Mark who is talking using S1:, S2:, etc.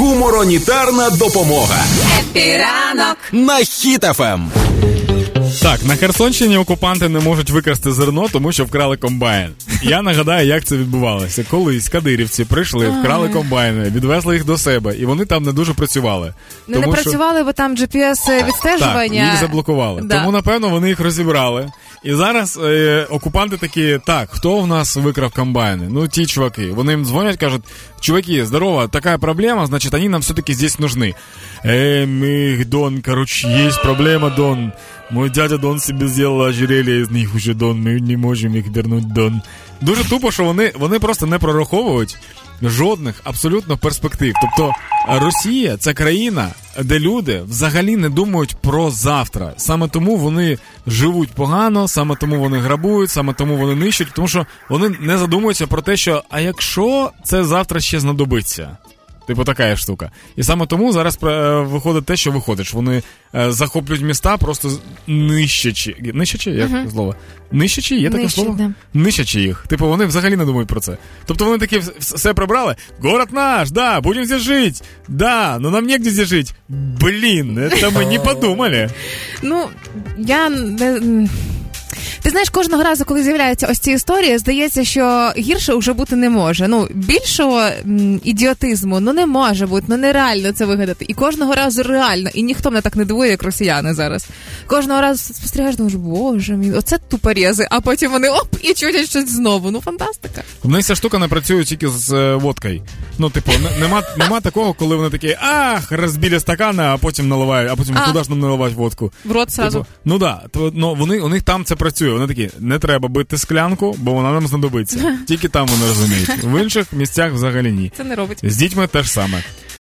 S1: Гуморонітарна допомога
S2: Епіранок
S1: на хітафем.
S3: Так, на Херсонщині окупанти не можуть викрасти зерно, тому що вкрали комбайн. Я нагадаю, як це відбувалося. Колись кадирівці прийшли, вкрали комбайни, відвезли їх до себе, і вони там не дуже працювали.
S4: Не
S3: Тому що-
S4: працювали, бо там GPS
S3: Так,
S4: відстежування.
S3: їх заблокували.
S4: Да.
S3: Тому, напевно, вони їх розібрали. І зараз е, окупанти такі: так, хто в нас викрав комбайни? Ну, ті чуваки. Вони їм дзвонять, кажуть: чуваки, здорово, така проблема, значить, вони нам все-таки здесь нужны. Э, мы, Дон, короче, есть проблема, Дон. Мой дядя Дон себе сделал ожерелье из них уже, Дон, ми не можемо їх вернуть, Дон. Дуже тупо, що вони, вони просто не прораховують жодних абсолютно перспектив. Тобто е, Росія це країна, де люди взагалі не думають про завтра. Саме тому вони живуть погано, саме тому вони грабують, саме тому вони нищать, тому що вони не задумуються про те, що а якщо це завтра ще знадобиться. Типу така є штука. І саме тому зараз е, виходить те, що виходить. Вони е, захоплюють міста, просто нищачи. Нищачи, як
S4: Мгм.
S3: слово? Нищачи, є таке
S4: Нищать,
S3: слово?
S4: да.
S3: Нищачи їх. Типу, вони взагалі не думають про це. Тобто вони такі все прибрали. Город наш, да, будемо здесь жить. Да, но нам негде здесь жить. Блін, это ми не подумали.
S4: Ну, я не. Ти знаєш, кожного разу, коли з'являються ось ці історії, здається, що гірше вже бути не може. Ну, більшого м, ідіотизму ну не може бути, ну нереально це вигадати. І кожного разу реально, і ніхто мене так не дивує, як росіяни зараз. Кожного разу спостерігаєш, думаєш, боже мій, оце тупорези, а потім вони оп і чудять щось знову. Ну фантастика.
S3: У них ця штука не працює тільки з е, водкою. Ну, типу, нема, нема такого, коли вони такі, ах, розбіля стакана, а потім наливають, а потім
S4: А.
S3: куди ж нам наливати водку?
S4: В рот сразу.
S3: Типу, ну да, то, ну, вони, у них там це працює. Вони такі, не треба бити склянку, бо вона нам знадобиться. Тільки там вони розуміють. В інших місцях взагалі ні.
S4: Це не робить.
S3: З дітьми теж саме.